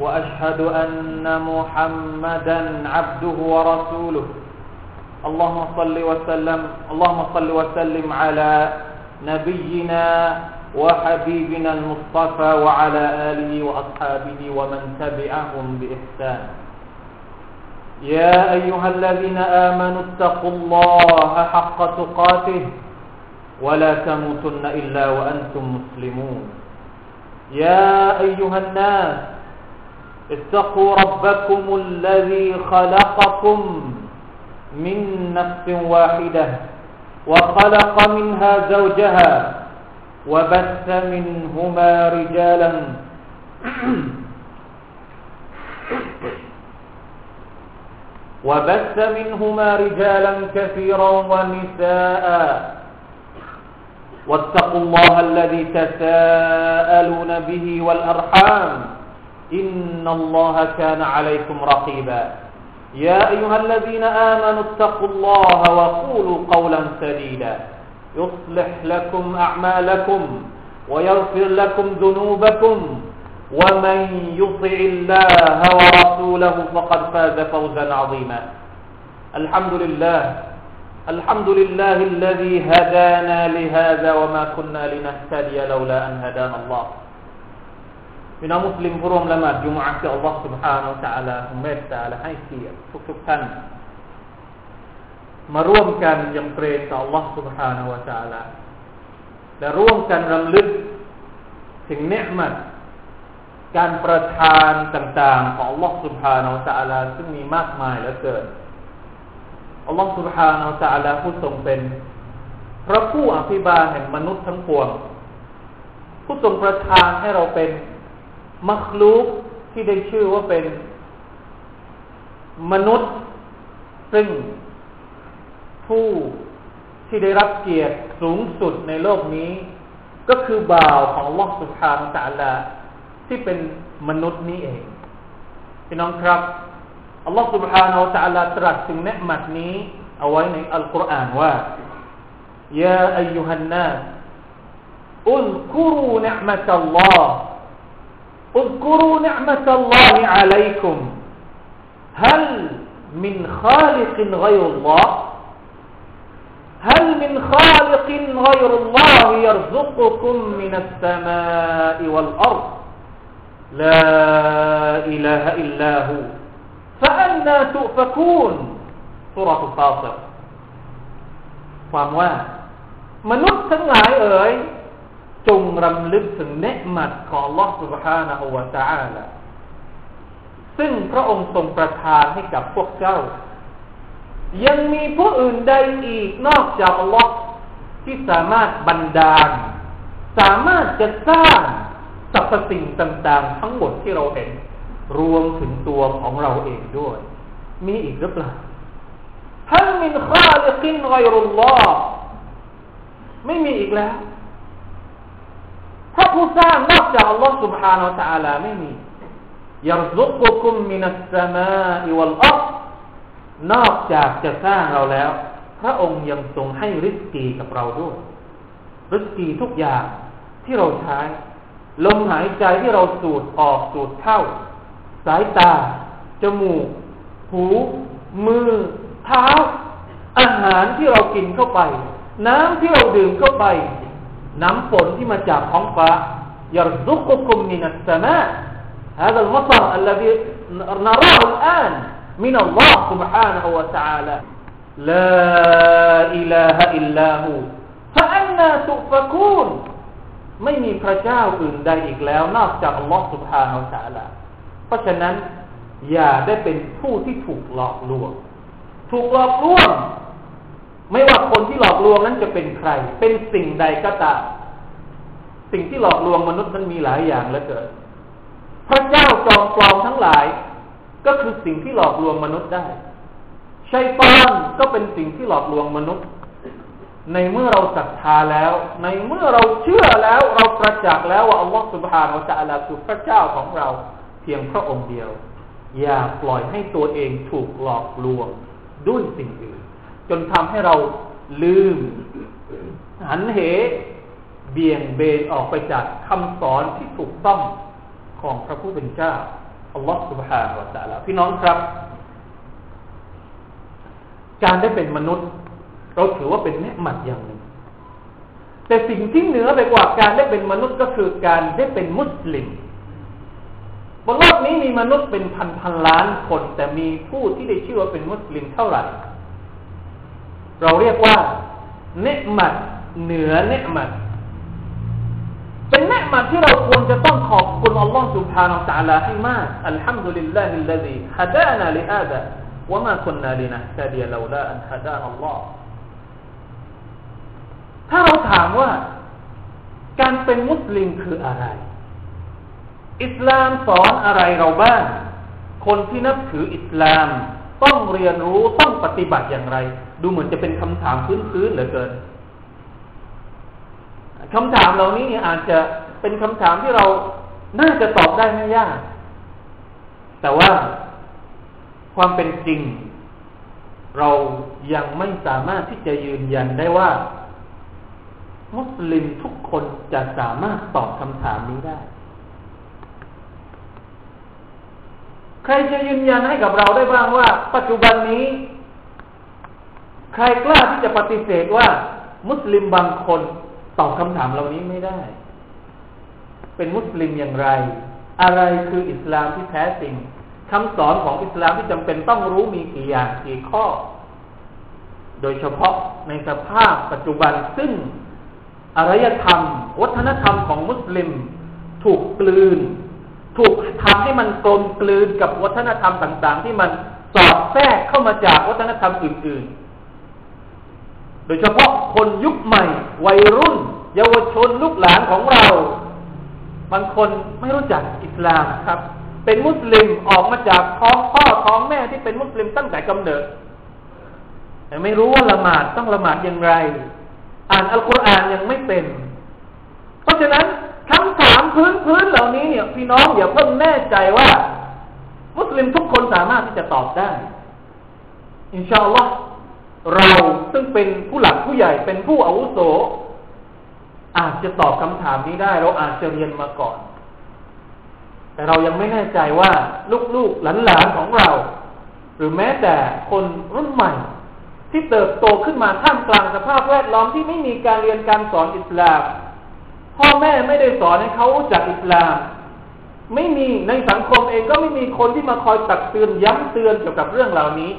وأشهد أن محمدا عبده ورسوله. اللهم صل وسلم اللهم صل وسلم على نبينا وحبيبنا المصطفى وعلى آله وأصحابه ومن تبعهم بإحسان. يا أيها الذين آمنوا اتقوا الله حق تقاته ولا تموتن إلا وأنتم مسلمون. يا أيها الناس اتقوا ربكم الذي خلقكم من نفس واحدة وخلق منها زوجها وبث منهما رجالا. وبث منهما رجالا كثيرا ونساء. واتقوا الله الذي تساءلون به والأرحام. إن الله كان عليكم رقيبا. يا أيها الذين آمنوا اتقوا الله وقولوا قولا سديدا. يصلح لكم أعمالكم ويغفر لكم ذنوبكم. ومن يطع الله ورسوله فقد فاز فوزا عظيما. الحمد لله الحمد لله الذي هدانا لهذا وما كنا لنهتدي لولا أن هدانا الله. พี่น้องมุสลิมผู้ร่วมละหมาดยุมอะห์ที่อัลลอฮฺ سبحانه และ تعالى ทรงเมตตาและให้เกียรติทุกๆท่าน มาร่วมกันยำเกรงต่อ Allah سبحانه และ تعالى และร่วมกันรำลึกถึงเนืมัดการประทานต่างๆ ของ Allah سبحانه และ تعالى ซึ่งมีมากมายเหลือเกิน Allah سبحانه และ تعالى ผู้ทรงเป็นพระผู้อภิบาลแห่งมนุษย์ทั้งปวง ผู้ทรงประทานให้เราเป็น มัคลูกที่ได้ชื่อว่าเป็นมนุษย์ ซึ่งผู้ที่ได้รับเกียรติสูงสุดในโลกนี้ ก็คือบ่าวของลอสุภานตาลาที่เป็นมนุษย์นี้เองพี่น้องครับอัลลอฮฺ سبحانه และ تعالى ตรัสถึงเนืมัดนี้ เอาไว้ในอัลกุรอานว่ายาอายุฮันนาอุลกุรูเนืมัตอัลลอฮ์ اذكروا نعمة الله عليكم هل من خالق غير الله هل من خالق غير الله يرزقكم من السماء والأرض لا إله إلا هو فأنا تؤفكون سورة الفاصل ความว่ามนุษย์ทั้งหลายเอ๋ย จงรำลึกถึงเนืมัดของ Allah سبحانه และ تعالى ซึ่งพระองค์ทรงประทานให้กับพวกเจ้า ยังมีผู้อื่นใดอีกนอกจาก Allah ที่สามารถบันดาล สามารถจะสร้างสรรพสิ่งต่างๆ ทั้งหมดที่เราเห็น รวมถึงตัวของเราเองด้วย มีอีกหรือเปล่าฮัลมินข้าลิกินไกรุลลอฮ์ไม่มีอีกแล้ว พระผู้สร้างนอกจากอัลลอฮ์ سبحانه และ تعالى ไม่มียารซุกุคุมมินัสสมาอิวัลอัรนอกจากจะสร้างเราแล้ว พระองค์ยังทรงให้ริสกีกับเราด้วยริสกีทุกอย่างที่เราใช้ ลมหายใจที่เราสูดออกสูดเข้า สายตา จมูก หู มือ เท้า อาหารที่เรากินเข้าไป น้ำที่เราดื่มเข้าไป น้ำฝนที่มาจากท้องฟ้า يرزقكم من السماء هذا المطر الذي نراه الآن من الله سبحانه وتعالى لا إله إلا هو فأنا تؤفكون ไม่มีพระเจ้าอื่นใดอีกแล้ว นอกจากอัลลอฮ์ سبحانه และ تعالى เพราะฉะนั้น อย่าได้เป็นผู้ที่ถูกหลอกลวง ถูกหลอกลวง ไม่ว่าคนที่หลอกลวงนั้นจะเป็นใคร เป็นสิ่งใดก็ตามสิ่งที่หลอกลวงมนุษย์นั้นมีหลายอย่างเหลือเกินพระเจ้าจอมปลอมทั้งหลาย ก็คือสิ่งที่หลอกลวงมนุษย์ได้ชัยตอนก็เป็นสิ่งที่หลอกลวงมนุษย์ ในเมื่อเราศรัทธาแล้ว ในเมื่อเราเชื่อแล้วเราประจักษ์แล้วว่าอัลลอฮฺสุบฮานาอัลลอฮฺคือพระเจ้าของเรา เพียงพระองค์เดียว อย่าปล่อยให้ตัวเองถูกหลอกลวงด้วยสิ่งอื่น จนทำให้เราลืม หันเหเบี่ยงเบนออกไปจากคำสอนที่ถูกต้องของพระผู้เป็นเจ้าอัลลอฮฺสุบฮานาอัลลอฮฺพี่น้องครับ การได้เป็นมนุษย์ เราถือว่าเป็นเนืหมัดอย่างหนึ่ง แต่สิ่งที่เหนือไปกว่าการได้เป็นมนุษย์ก็คือการได้เป็นมุสลิมบนโลกนี้มีมนุษย์เป็นพันพันล้านคน แต่มีผู้ที่ได้ชื่อว่าเป็นมุสลิมเท่าไหร่ เราเรียกว่าเนืหมัดเหนือเนืหมัดเป็นเนืหมัดที่เราควรจะต้องขอบคุณอัลลอฮฺสุบฮานาอัลลอฮให้มากอัลฮัมดุลิลลาฮิลลาฮิฮะดานาลิฮาดะว่ามาคุนนาลีนะแค่เดียเราละอันฮะดานอัลลอฮ์ถ้าเราถามว่า การเป็นมุสลิมคืออะไร อิสลามสอนอะไรเราบ้าง คนที่นับถืออิสลาม ต้องเรียนรู้ต้องปฏิบัติอย่างไร ดูเหมือนจะเป็นคำถามพื้นๆเหลือเกินคำถามเหล่านี้อาจจะเป็นคำถามที่เราน่าจะตอบได้ไม่ยาก แต่ว่าความเป็นจริง เรายังไม่สามารถที่จะยืนยันได้ว่า มุสลิมทุกคนจะสามารถตอบคำถามนี้ได้ ใครจะยืนยันให้กับเราได้บ้างว่า ปัจจุบันนี้ ครกล้าที่จะปฏิเสธว่า มุสลิมบางคนตอบคำถามเหล่านี้ไม่ได้ เป็นมุสลิมอย่างไร อะไรคืออิสลามที่แท้จริงคำสอนของอิสลามที่จำเป็นต้องรู้มีกี่อย่างกี่ข้อ โดยเฉพาะในสภาพปัจจุบันซึ่งอารยธรรม วัฒนธรรมของมุสลิม ถูกกลืน ถูกทำให้มันกลมกลืนกับวัฒนธรรมต่าง ๆ ที่มันสอดแทรกเข้ามาจากวัฒนธรรมอื่น ๆ โดยเฉพาะคนยุคใหม่ วัยรุ่น เยาวชนลูกหลานของเรา บางคนไม่รู้จักอิสลามครับ เป็นมุสลิมออกมาจากท้องพ่อท้องแม่ที่เป็นมุสลิมตั้งแต่กำเนิด แต่ไม่รู้ว่าละหมาดต้องละหมาดอย่างไร อ่านอัลกุรอานยังไม่เป็น เพราะฉะนั้นคำถามพื้นพื้นเหล่านี้เนี่ยพี่น้องอย่าเพิ่งแน่ใจว่า มุสลิมทุกคนสามารถที่จะตอบได้ อินชาอัลลอฮ์เรา ซึ่งเป็นผู้หลักผู้ใหญ่เป็นผู้อาวุโส อาจจะตอบคำถามนี้ได้ เราอาจจะเรียนมาก่อน แต่เรายังไม่แน่ใจว่าลูกๆหลานๆของเรา หรือแม้แต่คนรุ่นใหม่ ที่เติบโตขึ้นมาท่ามกลางสภาพแวดล้อมที่ไม่มีการเรียนการสอนอิสลามพ่อแม่ไม่ได้สอนให้เขาจากอิสลาม ไม่มีในสังคมเองก็ไม่มีคนที่มาคอยตักเตือนย้ำเตือนเกี่ยวกับเรื่องเหล่านี้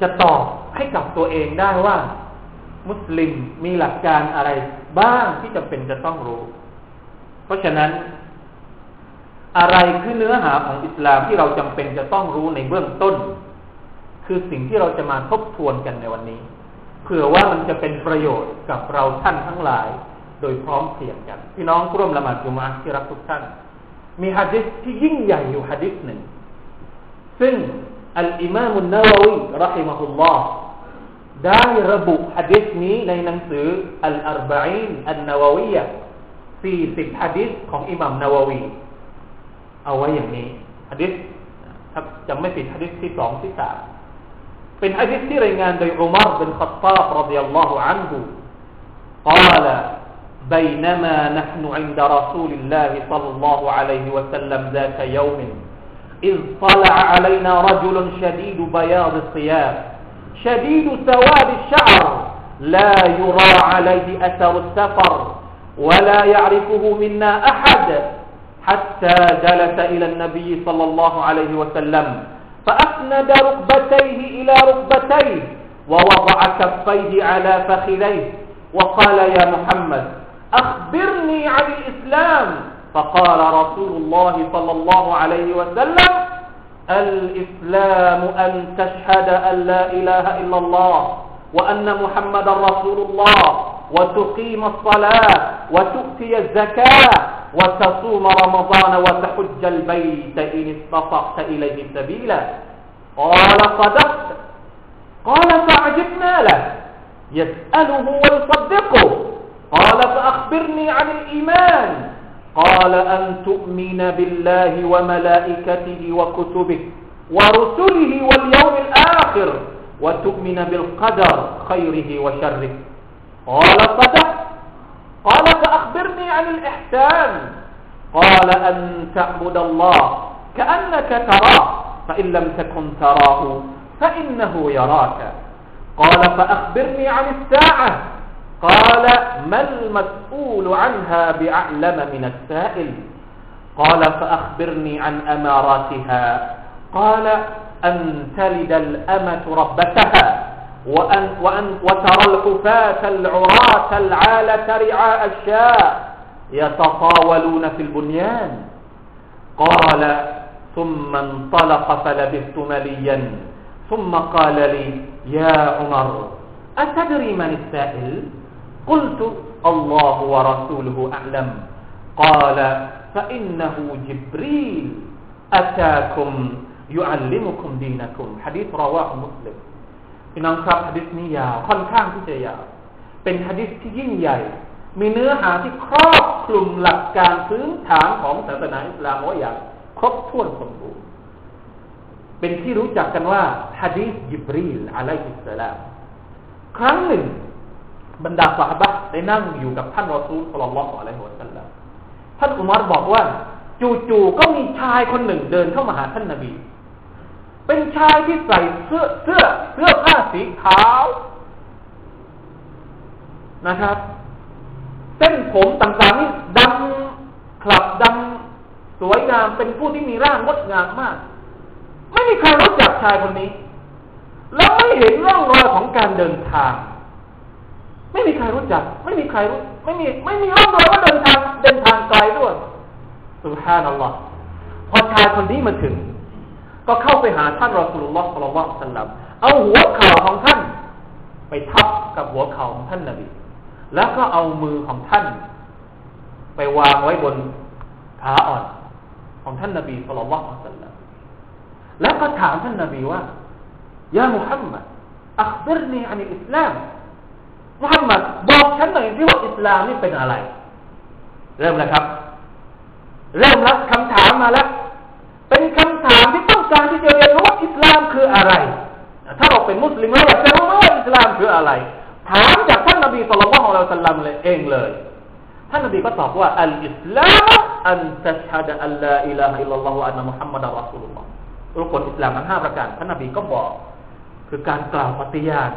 จะตอบ ให้กับตัวเองได้ว่า มุสลิมมีหลักการอะไรบ้างที่จำเป็นจะต้องรู้ เพราะฉะนั้น อะไรคือเนื้อหาของอิสลามที่เราจำเป็นจะต้องรู้ในเบื้องต้น คือสิ่งที่เราจะมาทบทวนกันในวันนี้เผื่อว่ามันจะเป็นประโยชน์กับเราท่านทั้งหลาย โดยพร้อมเพียงกัน พี่น้องร่วมละหมาดจุมาที่รักทุกท่าน มีฮะดิษที่ยิ่งใหญ่อยู่ฮะดิษหนึ่ง ซึ่งอัลอิมามุนนาววีรหิมะฮุลลอฮ์ ได้ระบุฮะดิษนี้ในหนังสืออัลอาร์บะอีนอันนาววียะสี่สิบฮะดิษของอิหม่ามนาววีเอาไว้อย่างนี้ฮะดิษถ้าจำไม่ผิดฮะดิษที่สองที่สามเป็นฮะดิษที่รายงานโดยอุมารบินขัตตาบรดิยัลลอฮุอันฮุ قال بينما نحن عند رسول الله صلى الله عليه وسلم ذات يوم إذ طلع علينا رجل شديد بياض الثياب شديد سواد الشعر. لا يرى عليه أثر السفر ولا يعرفه منا أحد حتى جلس إلى النبي صلى الله عليه وسلم فأسند ركبتيه إلى ركبتيه ووضع كفيه على فخذيه وقال يا محمد أخبرني عن الإسلام. فقال رسول الله صلى الله عليه وسلم الإسلام أن تشهد أن لا إله إلا الله وأن محمد رسول الله وتقيم الصلاة وتؤتي الزكاة وتصوم رمضان وتحج البيت إن استطعت إليه سبيلا. قال صدقت. قال فعجبنا له. يسأله ويصدقه. قال فأخبرني عن الإيمان. قال أن تؤمن بالله وملائكته وكتبه ورسله واليوم الآخر وتؤمن بالقدر خيره وشره. قال صدق. قال فأخبرني عن الإحسان. قال أن تعبد الله كأنك تراه فإن لم تكن تراه فإنه يراك. قال فأخبرني عن الساعة. قال ما المسؤول عنها بأعلم من السائل؟ قال فأخبرني عن أماراتها. قال أن تلد الأمة ربتها وأن, وأن وترى الحفاة العراة العالة رعاء الشاء يتطاولون في البنيان. قال ثم انطلق فلبثت مليا ثم قال لي يا عمر أتدري من السائل؟ قلت الله ورسوله أعلم قال فإنه جبريل أتاكم يعلمكم دينكم حديث رواه مسلم พี่น้องครับฮะดิษนี้ยาวค่อนข้างที่จะยาวเป็นฮะดิษที่ยิ่งใหญ่ มีเนื้อหาที่ครอบคลุมหลักการพื้นฐานของศาสนาอิสลามไว้อย่างครบถ้วนสมบูรณ์ เป็นที่รู้จักกันว่าฮะดีษยิบรีลอะลัยฮิสสลามครั้งหนึ่ง บรรดาสหบะได้นั่งอยู่กับท่านรอซูลสลลัลลอฮุอะลัยฮิวะสัลลัมท่านอุมารบอกว่า จู่ๆก็มีชายคนหนึ่งเดินเข้ามาหาท่านนบี เป็นชายที่ใส่เสื้อเสื้อเสื้อผ้าสีขาวนะครับเส้นผมต่างๆนี่ดำคลับดำสวยงามเป็นผู้ที่มีร่างงดงามมาก ไม่มีใครรู้จักชายคนนี้ แล้วไม่เห็นร่องรอยของการเดินทาง ไม่มีใครรู้จัก ไม่มีใครรู้ ไม่มี ไม่มีร่องรอยว่าเดินทางเดินทางไกลด้วยสุฮานัลลอฮ์พอชายคนนี้มาถึง ก็เข้าไปหาท่านรอสุลลอฮ์สัลลัลลอฮุสัลลัมเอาหัวเข่าของท่าน ไปทับกับหัวเข่าของท่านนบีแล้วก็เอามือของท่าน ไปวางไว้บนขาอ่อน ของท่านนบีสัลลัลสัลลัมแล้วก็ถามท่านนบีว่า ยามุฮัมมัดอัคบิรนีอันอิสลาม มุฮัมมัดบอกฉันหน่อยที่ว่าอิสลามนี่เป็นอะไร เริ่มแล้วครับ เริ่มแล้วคำถามมาแล้วเป็นคำถามที่ต้องการที่จะเรียนรู้ว่าอิสลามคืออะไร ถ้าเราเป็นมุสลิมเราอยากจะรู้ว่าอิสลามคืออะไร ถามจากท่านนบีสุลต่านของเราสัลลัมเลยเองเลย ท่านนบีก็ตอบว่าอัลอิสลามอันตัชฮะดะอัลลาอิลาฮะอิลลัลลอฮุอันนะมุฮัมมัดอัลลอฮุลลอฮ์รุกลอิสลามทั้งห้าประการท่านนบีก็บอก คือการกล่าวปฏิญาณ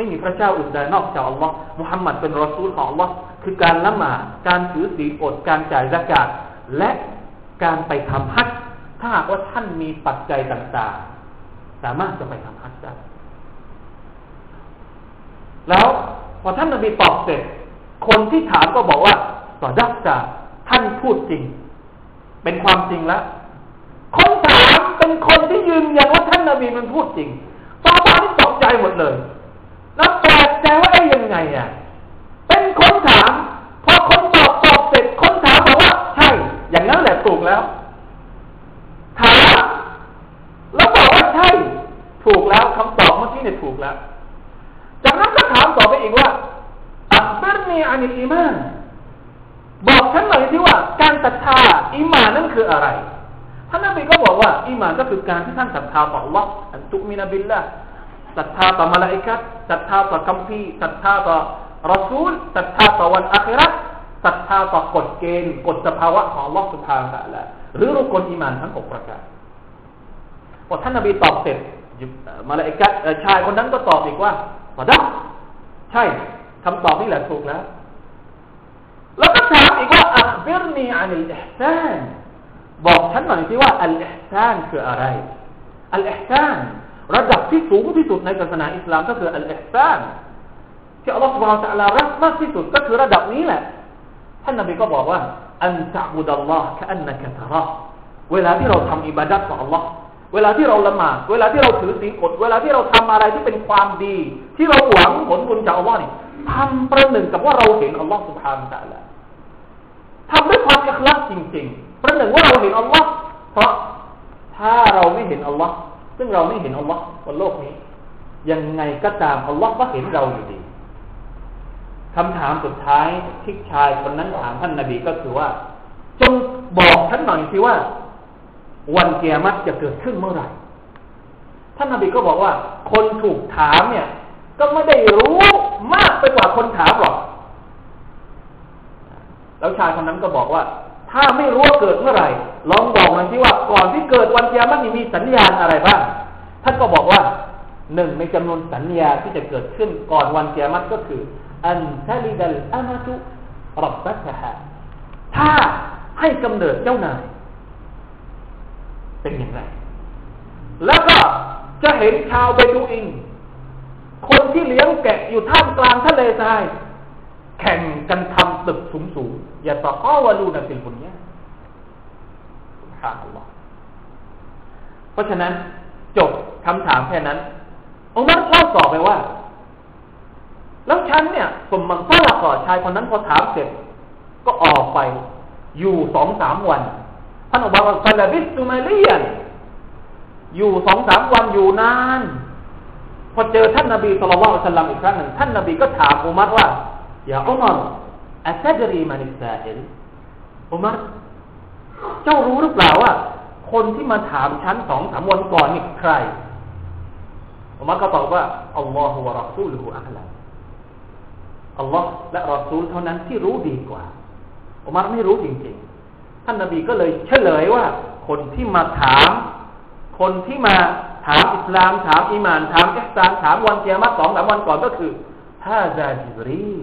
ไม่มีพระเจ้าอื่นใดนอกจากอัลลอฮ์มุฮัมมัดเป็นรอซูลของอัลลอฮ์คือการละหมาดการถือศีลอดการจ่ายซะกาตและการไปทำฮัจถ้าหากว่าท่านมีปัจจัยต่างๆ สามารถจะไปทำฮัจได้แล้วพอท่านนบีตอบเสร็จ คนที่ถามก็บอกว่าสอดักจาท่านพูดจริง เป็นความจริงแล้วคนถามเป็นคนที่ยืนยันว่าท่านนบีมันพูดจริงซาบาที่ตกใจหมดเลย แล้วแปลกใจว่าไอ้ยังไงอะ เป็นคนถาม พอคนตอบตอบเสร็จคนถามบอกว่าใช่ อย่างนั้นแหละถูกแล้ว ถามแล้วบอกว่าใช่ ถูกแล้วคำตอบเมื่อกี้เนี่ยถูกแล้ว จากนั้นก็ถามต่อไปอีกว่าأخبرني عن الإيمانบอกฉันหน่อยที่ว่า การศรัทธาอีมานนั่นคืออะไรท่านนบีก็บอกว่าอีมานก็คือการที่ท่านศรัทธาต่อ อัลลอฮ์ أن تؤمن بالله ศรัทธาต่อมาลาอิกัตศรัทธาต่อคัมภีร์ศรัทธาต่อรอซูลศรัทธาต่อวันอาคิรัตศรัทธาต่อกฎเกณฑ์กฎสภาวะของ อัลลอฮ์ สุภาพละหรือรุก่นอีมานทั้งหกประการพอท่านนบีตอบเสร็จมาลาอิกัตชายคนนั้นก็ตอบอีกว่าصدقتใช่คำตอบนี่แหละถูกแล้วแล้วก็ถามอีกว่าأخبرني عن الإحسانบอกฉันหน่อยที่ว่าอัลอิฮซานคืออะไรอัลอิฮซาน ระดับที่สูงที่สุดในศาสนาอิสลามก็คืออัลอิฮซานที่อัลลอฮฺสุบฮานะตะลารักมากที่สุดก็คือระดับนี้แหละท่านนบีก็บอกว่าอันตะบุดัลลอฮ์กอันนักตรอเวลาที่เราทำอิบาดัตขออัลลอฮ์เวลาที่เราละหมาดเวลาที่เราถือศีลอดเวลาที่เราทำอะไรที่เป็นความดี ที่เราหวังผลบุญจากอัลลอฮ์นี่ทำประหนึ่งกับว่าเราเห็นอัลลอฮ์สุบฮานะตะทำด้วยความอัคลักจริงๆประหนึ่งว่าเราเห็นอัลลอฮ์เพราะถ้าเราไม่เห็นอัลลอฮ์ ซึ่งเราไม่เห็นอัลลอฮ์บนโลกนี้ ยังไงก็ตามอัลลอฮ์ก็เห็นเราอยู่ดีคำถามสุดท้ายที่ชายคนนั้นถามท่านนาบีก็คือว่า จงบอกท่านหน่อยสิว่า วันเกียรติจะเกิดขึ้นเมื่อไหร่ท่านนาบีก็บอกว่า คนถูกถามเนี่ย ก็ไม่ได้รู้มากไปกว่าคนถามหรอกแล้วชายคนนั้นก็บอกว่า ถ้าไม่รู้ว่าเกิดเมื่อไหร่ ลองบอกมันที่ว่าก่อนที่เกิดวันเกียรติมีสัญญาณอะไรบ้างท่านก็บอกว่าหนึ่งในจำนวนสัญญาที่จะเกิดขึ้นก่อนวันเกียรติก็คืออันทลิดัลอามาตุรับบัตฮะถ้าให้กำเนิดเจ้านายเป็นอย่างไร แล้วก็จะเห็นชาวเบดูอินคนที่เลี้ยงแกะอยู่ท่ามกลางทะเลทราย แข่งกันทำตึกสูง ย่าต่อข้อวาลูนัสิลบุญเนี่ยฮาอัลลอฮ์เพราะฉะนั้นจบคำถามแค่นั้นอุมัรเล่าต่อไปว่า แล้วฉันเนี่ยสมมังซาละก่อชายคนนั้นพอถามเสร็จ ก็ออกไป อยู่สองสามวันท่านบอกว่าฟาลาบิสตูมาเลียน อยู่สองสามวันอยู่นาน พอเจอท่านนาบีสุลต่านสัลลัมอีกครั้งหนึ่งท่านนาบีก็ถามอุมัรว่า อย่าอุมัร อัซดรีมานิสาเอลอุมัรเจ้ารู้หรือเปล่าว่าคนที่มาถามฉันสองสามวันก่อนนี่ใครอุมัรก็ตอบว่าอัลลอฮฺวะรัสูลุฮฺอัลลัอัลลอฮ์และรอซูลเท่านั้นที่รู้ดีกว่าอุมัรไม่รู้จริงๆ ท่านนาบีก็เลยเฉลยว่า คนที่มาถาม คนที่มาถามอิสลาม ถามอิมาน ถามอิสลามถามวันเกียรติสองสามวันก่อนก็คือฮาซาจิบรี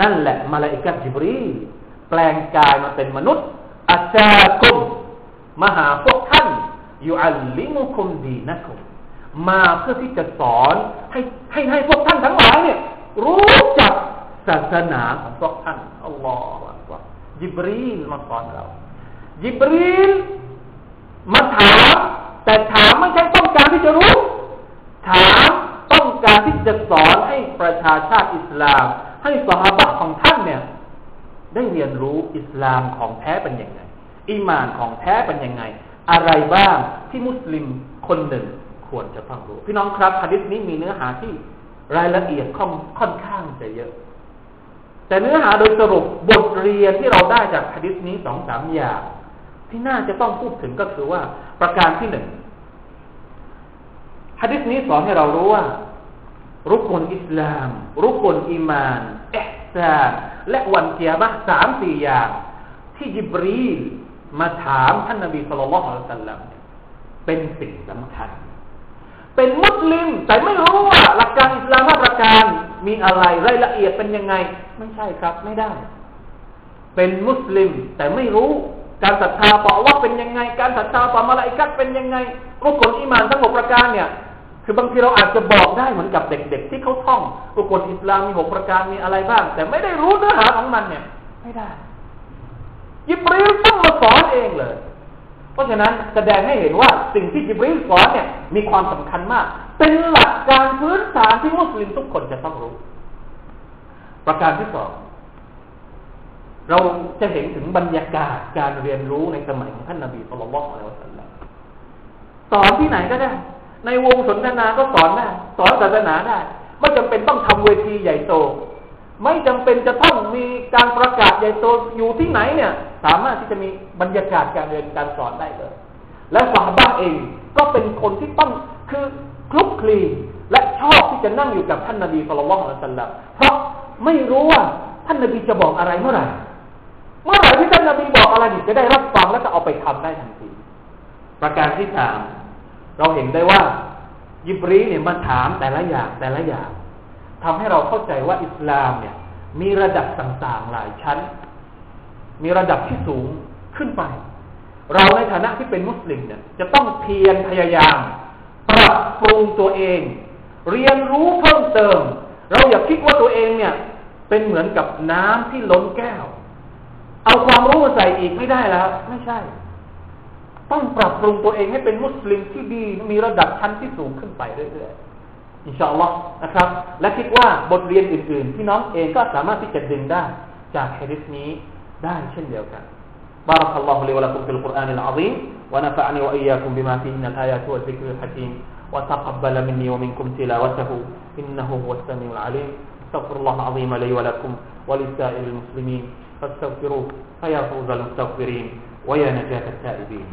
นั่นแหละมาลาอิกัจิบรีแปลงกายมาเป็นมนุษย์อาจารย์กุมมาหาพวกท่านอยู่อัลลิมุคุมดีนะคุมมาเพื่อที่จะสอนให้ให้ให้พวกท่านทั้งหลายเนี่ย รู้จักศาสนาของพวกท่านอัลลอฮฺว่ายิบรีลมาสอนเรายิบรีลมาถาม แต่ถามไม่ใช่ต้องการที่จะรู้ ถามต้องการที่จะสอนให้ประชาชาติอิสลาม ให้สหบะของท่านเนี่ย ได้เรียนรู้อิสลามของแท้เป็นยังไงอิมานของแท้เป็นยังไง อะไรบ้างที่มุสลิมคนหนึ่งควรจะต้องรู้ พี่น้องครับฮะดิษนี้มีเนื้อหาที่รายละเอียดค่อนค่อนข้างจะเยอะ แต่เนื้อหาโดยสรุปบทเรียนที่เราได้จากฮะดิษนี้สองสามอย่าง ที่น่าจะต้องพูดถึงก็คือว่าประการที่หนึ่งฮะดิษนี้สอนให้เรารู้ว่า รุกลอิสลาม รุกลอีมานเอฮซาและวันเกียรติสามสี่อย่าง ที่ยิบรีลมาถามท่านนบีสุลต่านเป็นสิ่งสำคัญ เป็นมุสลิม แต่ไม่รู้ว่าหลักการอิสลามว่าประการมีอะไรรายละเอียดเป็นยังไง ไม่ใช่ครับไม่ได้ เป็นมุสลิม แต่ไม่รู้การศรัทธาต่อว่าเป็นยังไง การศรัทธาต่อมาลาอิกัดเป็นยังไงรุกลอิมานทั้งหกประการเนี่ย คือบางทีเราอาจจะบอกได้เหมือนกับเด็ก ๆ ที่เขาท่องรุกลอิสลามมีหกประการมีอะไรบ้าง แต่ไม่ได้รู้เนื้อหาของมันเนี่ย ไม่ได้ยิบรีลต้องมาสอนเองเลย เพราะฉะนั้นแสดงให้เห็นว่าสิ่งที่จิบรีสอนเนี่ย มีความสำคัญมาก เป็นหลักการพื้นฐานที่มุสลิมทุกคนจะต้องรู้ ประการที่สองเราจะเห็นถึงบรรยากาศการเรียนรู้ในสมัยของท่านนาบีสุลต่านละอัลลอฮสอนที่ไหนก็ได้ ในวงสนทนาก็สอนได้สอนศาสนาได้ไม่จำเป็นต้องทำเวทีใหญ่โต ไม่จำเป็นจะต้องมีการประกาศใหญ่โตอยู่ที่ไหนเนี่ย สามารถที่จะมีบรรยากาศการเรียนการสอนได้เลย และสาบ้าเองก็เป็นคนที่ต้องคือคลุกคลีและชอบที่จะนั่งอยู่กับท่านนาบีสุลต่านละสัลลัมเพราะไม่รู้ว่าท่านนาบีจะบอกอะไรเมื่อไหร่เมื่อไหร่ที่ท่านนาบีบอกอะไรจะได้รับฟังและจะเอาไปทำได้ทันทีประการที่สาม เราเห็นได้ว่ายิบรีเนี่ยมาถามแต่ละอย่างแต่ละอย่างทำให้เราเข้าใจว่าอิสลามเนี่ย มีระดับต่างๆหลายชั้น มีระดับที่สูงขึ้นไป เราในฐานะที่เป็นมุสลิมเนี่ย จะต้องเพียรพยายาม ปรับปรุงตัวเอง เรียนรู้เพิ่มเติม เราอย่าคิดว่าตัวเองเนี่ย เป็นเหมือนกับน้ำที่ล้นแก้ว เอาความรู้มาใส่อีกไม่ได้แล้ว ไม่ใช่ ต้องปรับปรุงตัวเองให้เป็นมุสลิมที่ดี มีระดับชั้นที่สูงขึ้นไปเรื่อยๆ อินชาอัลลอฮ์นะครับ และคิดว่าบทเรียนอื่นๆ ที่น้องเองก็สามารถที่จะดึงได้ จากฮะดิษนี้ ได้เช่นเดียวกัน بارك الله لي ولكم في القرآن العظيم ونفعني وإياكم بما فيه من الآيات والذكر الحكيم وتقبل مني ومنكم تلاوته إنه هو السميع العليم استغفر الله العظيم لي ولكم ولسائر المسلمين فاستغفروه فيا فوز المستغفرين ويا نجاة التائبين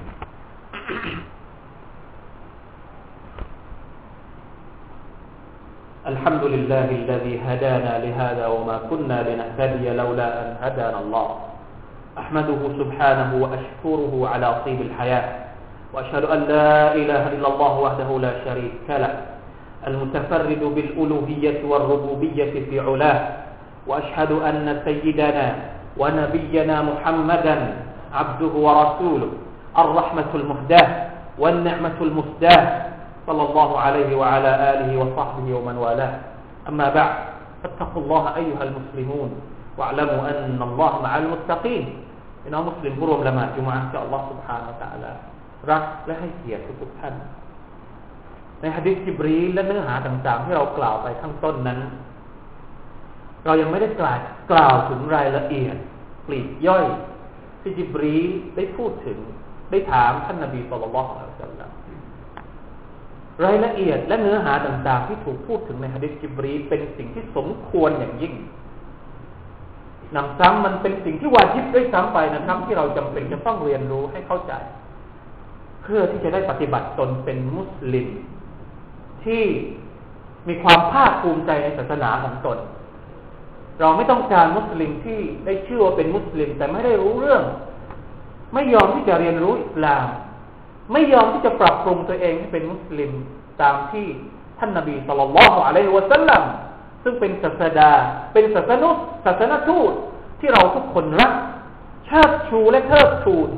الحمد لله الذي هدانا لهذا وما كنا لنهتدي لولا أن هدانا الله أحمده سبحانه وأشكره على طيب الحياة وأشهد أن لا إله إلا الله وحده لا شريك له المتفرد بالألوهية والربوبية في علاه وأشهد أن سيدنا ونبينا محمدا عبده ورسوله الرحمة المهداة والنعمة المسداة صلى الله عليه وعلى آله وصحبه ومن والاه أما بعد فاتقوا الله أيها المسلمون واعلموا أن الله مع المتقين พี่น้องมุสลิมผู้รวมละหมาดจุมาอะห์กับอัลลอฮ์ سبحانه และ تعالى รักและให้เกียรติทุกท่าน ในฮะดิษจิบรีและเนื้อหาต่างๆ ที่เรากล่าวไปข้างต้นนั้น เรายังไม่ได้กล่าวกล่าวถึงรายละเอียดปลีกย่อยที่จิบรีได้พูดถึง ได้ถามท่านนบีสุลต่านละสัลลัมรายละเอียดและเนื้อหาต่างๆ ที่ถูกพูดถึงในฮะดิษจิบรีเป็นสิ่งที่สมควรอย่างยิ่งนำซ้ำมันเป็นสิ่งที่วาจิบด้วยซ้ำไปนะครับ ที่เราจำเป็นจะต้องเรียนรู้ให้เข้าใจ เพื่อที่จะได้ปฏิบัติตนเป็นมุสลิม ที่มีความภาคภูมิใจในศาสนาของตน เราไม่ต้องการมุสลิมที่ได้ชื่อว่าเป็นมุสลิม แต่ไม่ได้รู้เรื่อง ไม่ยอมที่จะเรียนรู้อิสลาม ไม่ยอมที่จะปรับปรุงตัวเองให้เป็นมุสลิมตามที่ท่านนาบีสุลต่านละฮ์อะลัยฮิวะสัลลัมซึ่งเป็นศาสดา เป็นศาสนุศาสนทูตที่เราทุกคนรักเชิดชูและเทิดทูน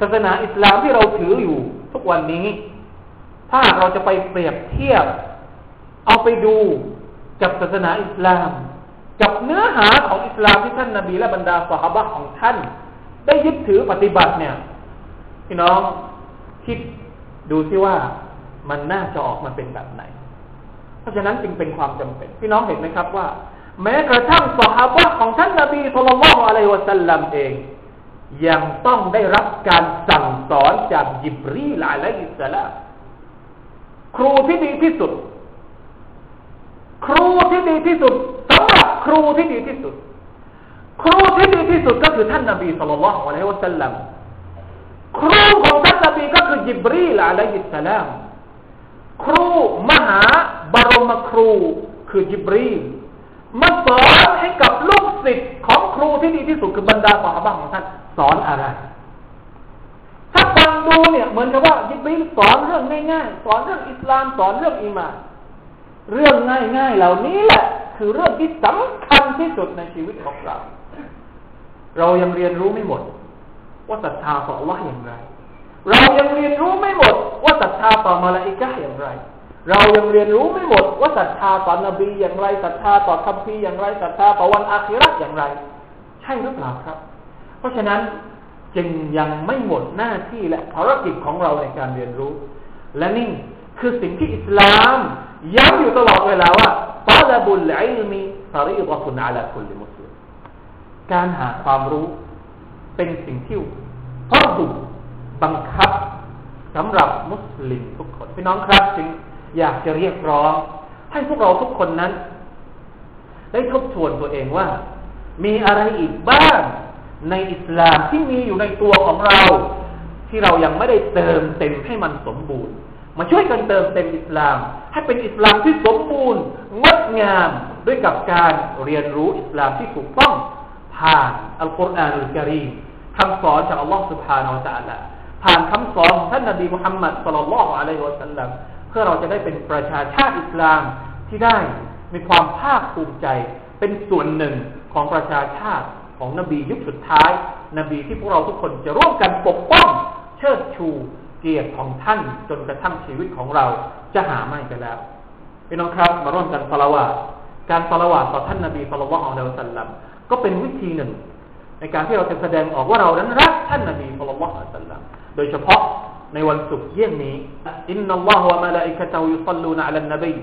ศาสนาอิสลามที่เราถืออยู่ทุกวันนี้ ถ้าเราจะไปเปรียบเทียบ เอาไปดูกับศาสนาอิสลาม กับเนื้อหาของอิสลามที่ท่านนาบีและบรรดาสหายของท่าน ได้ยึดถือปฏิบัติเนี่ย พี่น้องคิดดูซิว่ามันน่าจะออกมาเป็นแบบไหน เพราะฉะนั้นจึงเป็นความจำเป็น พี่น้องเห็นไหมครับว่า แม้กระทั่งสหายของท่านนาบีสุลต่านอะลัยวะสัลลัมเอง ยังต้องได้รับการสั่งสอนจากยิบรีลอะลัยฮิสสลามครูที่ดีที่สุด ครูที่ดีที่สุดสำหรับครูที่ดีที่สุด ครูที่ดีที่สุดก็คือท่านนบีสุลต่านอะลัยวะสัลลัมครูของท่านนบีก็คือยิบรีลอะลัยฮิสสลามครูมหาบรมครูคือจิบรีมาสอนให้กับลูกศิษย์ของครูที่ดีที่สุดคือบรรดาสาวบะของท่านสอนอะไร ถ้าฟังดูเนี่ยเหมือนกับว่าจิบรีสอนเรื่องง่ายๆสอนเรื่องอิสลามสอนเรื่องอิมานเรื่องง่ายๆเหล่านี้แหละ คือเรื่องที่สำคัญที่สุดในชีวิตของเรา เรายังเรียนรู้ไม่หมด ว่าศรัทธาต่อ Allah อย่างไร เรายังเรียนรู้ไม่หมด ว่าศรัทธาต่อมาลาอิกะอย่างไร เรายังเรียนรู้ไม่หมด ว่าศรัทธาต่อนบีอย่างไรศรัทธาต่อคัมภีร์อย่างไรศรัทธาต่อวันอาคิรัตอย่างไร ใช่หรือเปล่าครับ เพราะฉะนั้นจึงยังไม่หมดหน้าที่และภารกิจของเราในการเรียนรู้ และนี่คือสิ่งที่อิสลามย้ำอยู่ตลอดเวลาว่าตาลบุลอิลมีฟารีดะตุนอาลาคุลมุสลิม การหาความรู้เป็นสิ่งที่ฟรดุบังคับสำหรับมุสลิมทุกคนพี่น้องครับจึงอยากจะเรียกร้อง ให้พวกเราทุกคนนั้น ได้ทบทวนตัวเองว่า มีอะไรอีกบ้างในอิสลามที่มีอยู่ในตัวของเรา ที่เรายังไม่ได้เติมเต็มให้มันสมบูรณ์ มาช่วยกันเติมเต็มอิสลาม ให้เป็นอิสลามที่สมบูรณ์งดงามด้วยกับการเรียนรู้อิสลามที่ถูกต้อง ผ่านอัลกุรอานุลกิริมคำสอนจากอัลลอฮฺสุบฮานาอัลตะละผ่านคำสอนขอท่านนบีมุฮัมมัดสุลลัลลอฮุอะลัยฮิวะสัลลัมเพื่อเราจะได้เป็นประชาชาติอิสลามที่ได้มีความภาคภูมิใจ เป็นส่วนหนึ่งของประชาชาติของนบียุคสุดท้าย นบีที่พวกเราทุกคนจะร่วมกันปกป้อง เชิดชูเกียรติของท่านจนกระทั่งชีวิตของเราจะหาไม่ไปแล้วพี่น้องครับ มาร่วมกันสละวาการสละวาต่อท่านนบีสุลต่านของเราสัลลัม ก็เป็นวิธีหนึ่ง ในการที่เราจะแสดงออกว่าเรานั้นรักท่านนบีสุลต่านละอัลลอฮฺสัลลัมโดยเฉพาะในวันศุกร์เยี่ยงนี้อินนัลลอฮฺวะมะลาอิกะตฮุยุศ็อลลูนอะลันนบี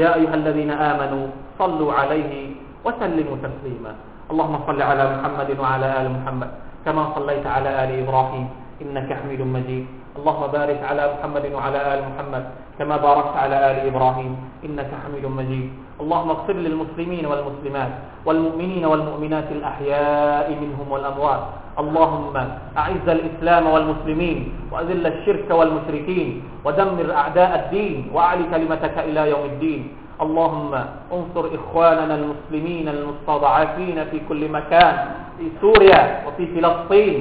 ยาอัยยูฮัลลซีนอามานูศ็อลลูอะลัยฮิวะซัลลิมุตัสลีมา اللهم صل على محمد وعلى آل محمد كما صليت على آل إبراهيم إنك حميد مجيد اللهم بارك على محمد وعلى آل محمد كما باركت على آل إبراهيم إنك حميد مجيد. اللهم اغفر للمسلمين والمسلمات والمؤمنين والمؤمنات الأحياء منهم والأموات. اللهم أعز الإسلام والمسلمين وأذل الشرك والمشركين ودمر أعداء الدين وأعل كلمتك إلى يوم الدين. اللهم انصر إخواننا المسلمين المستضعفين في كل مكان في سوريا وفي فلسطين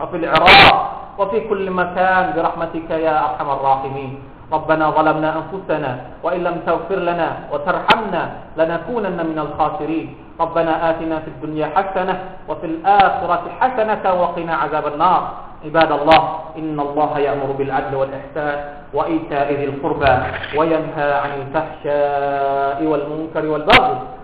وفي العراق. وفي كل مكان برحمتك يا أرحم الراحمين. ربنا ظلمنا أنفسنا وإن لم تغفر لنا وترحمنا لنكونن من الخاسرين. ربنا آتنا في الدنيا حسنة وفي الآخرة حسنة وقنا عذاب النار. عباد الله إن الله يأمر بالعدل والإحسان وإيتاء ذي القربى وينهى عن الفحشاء والمنكر والبغي.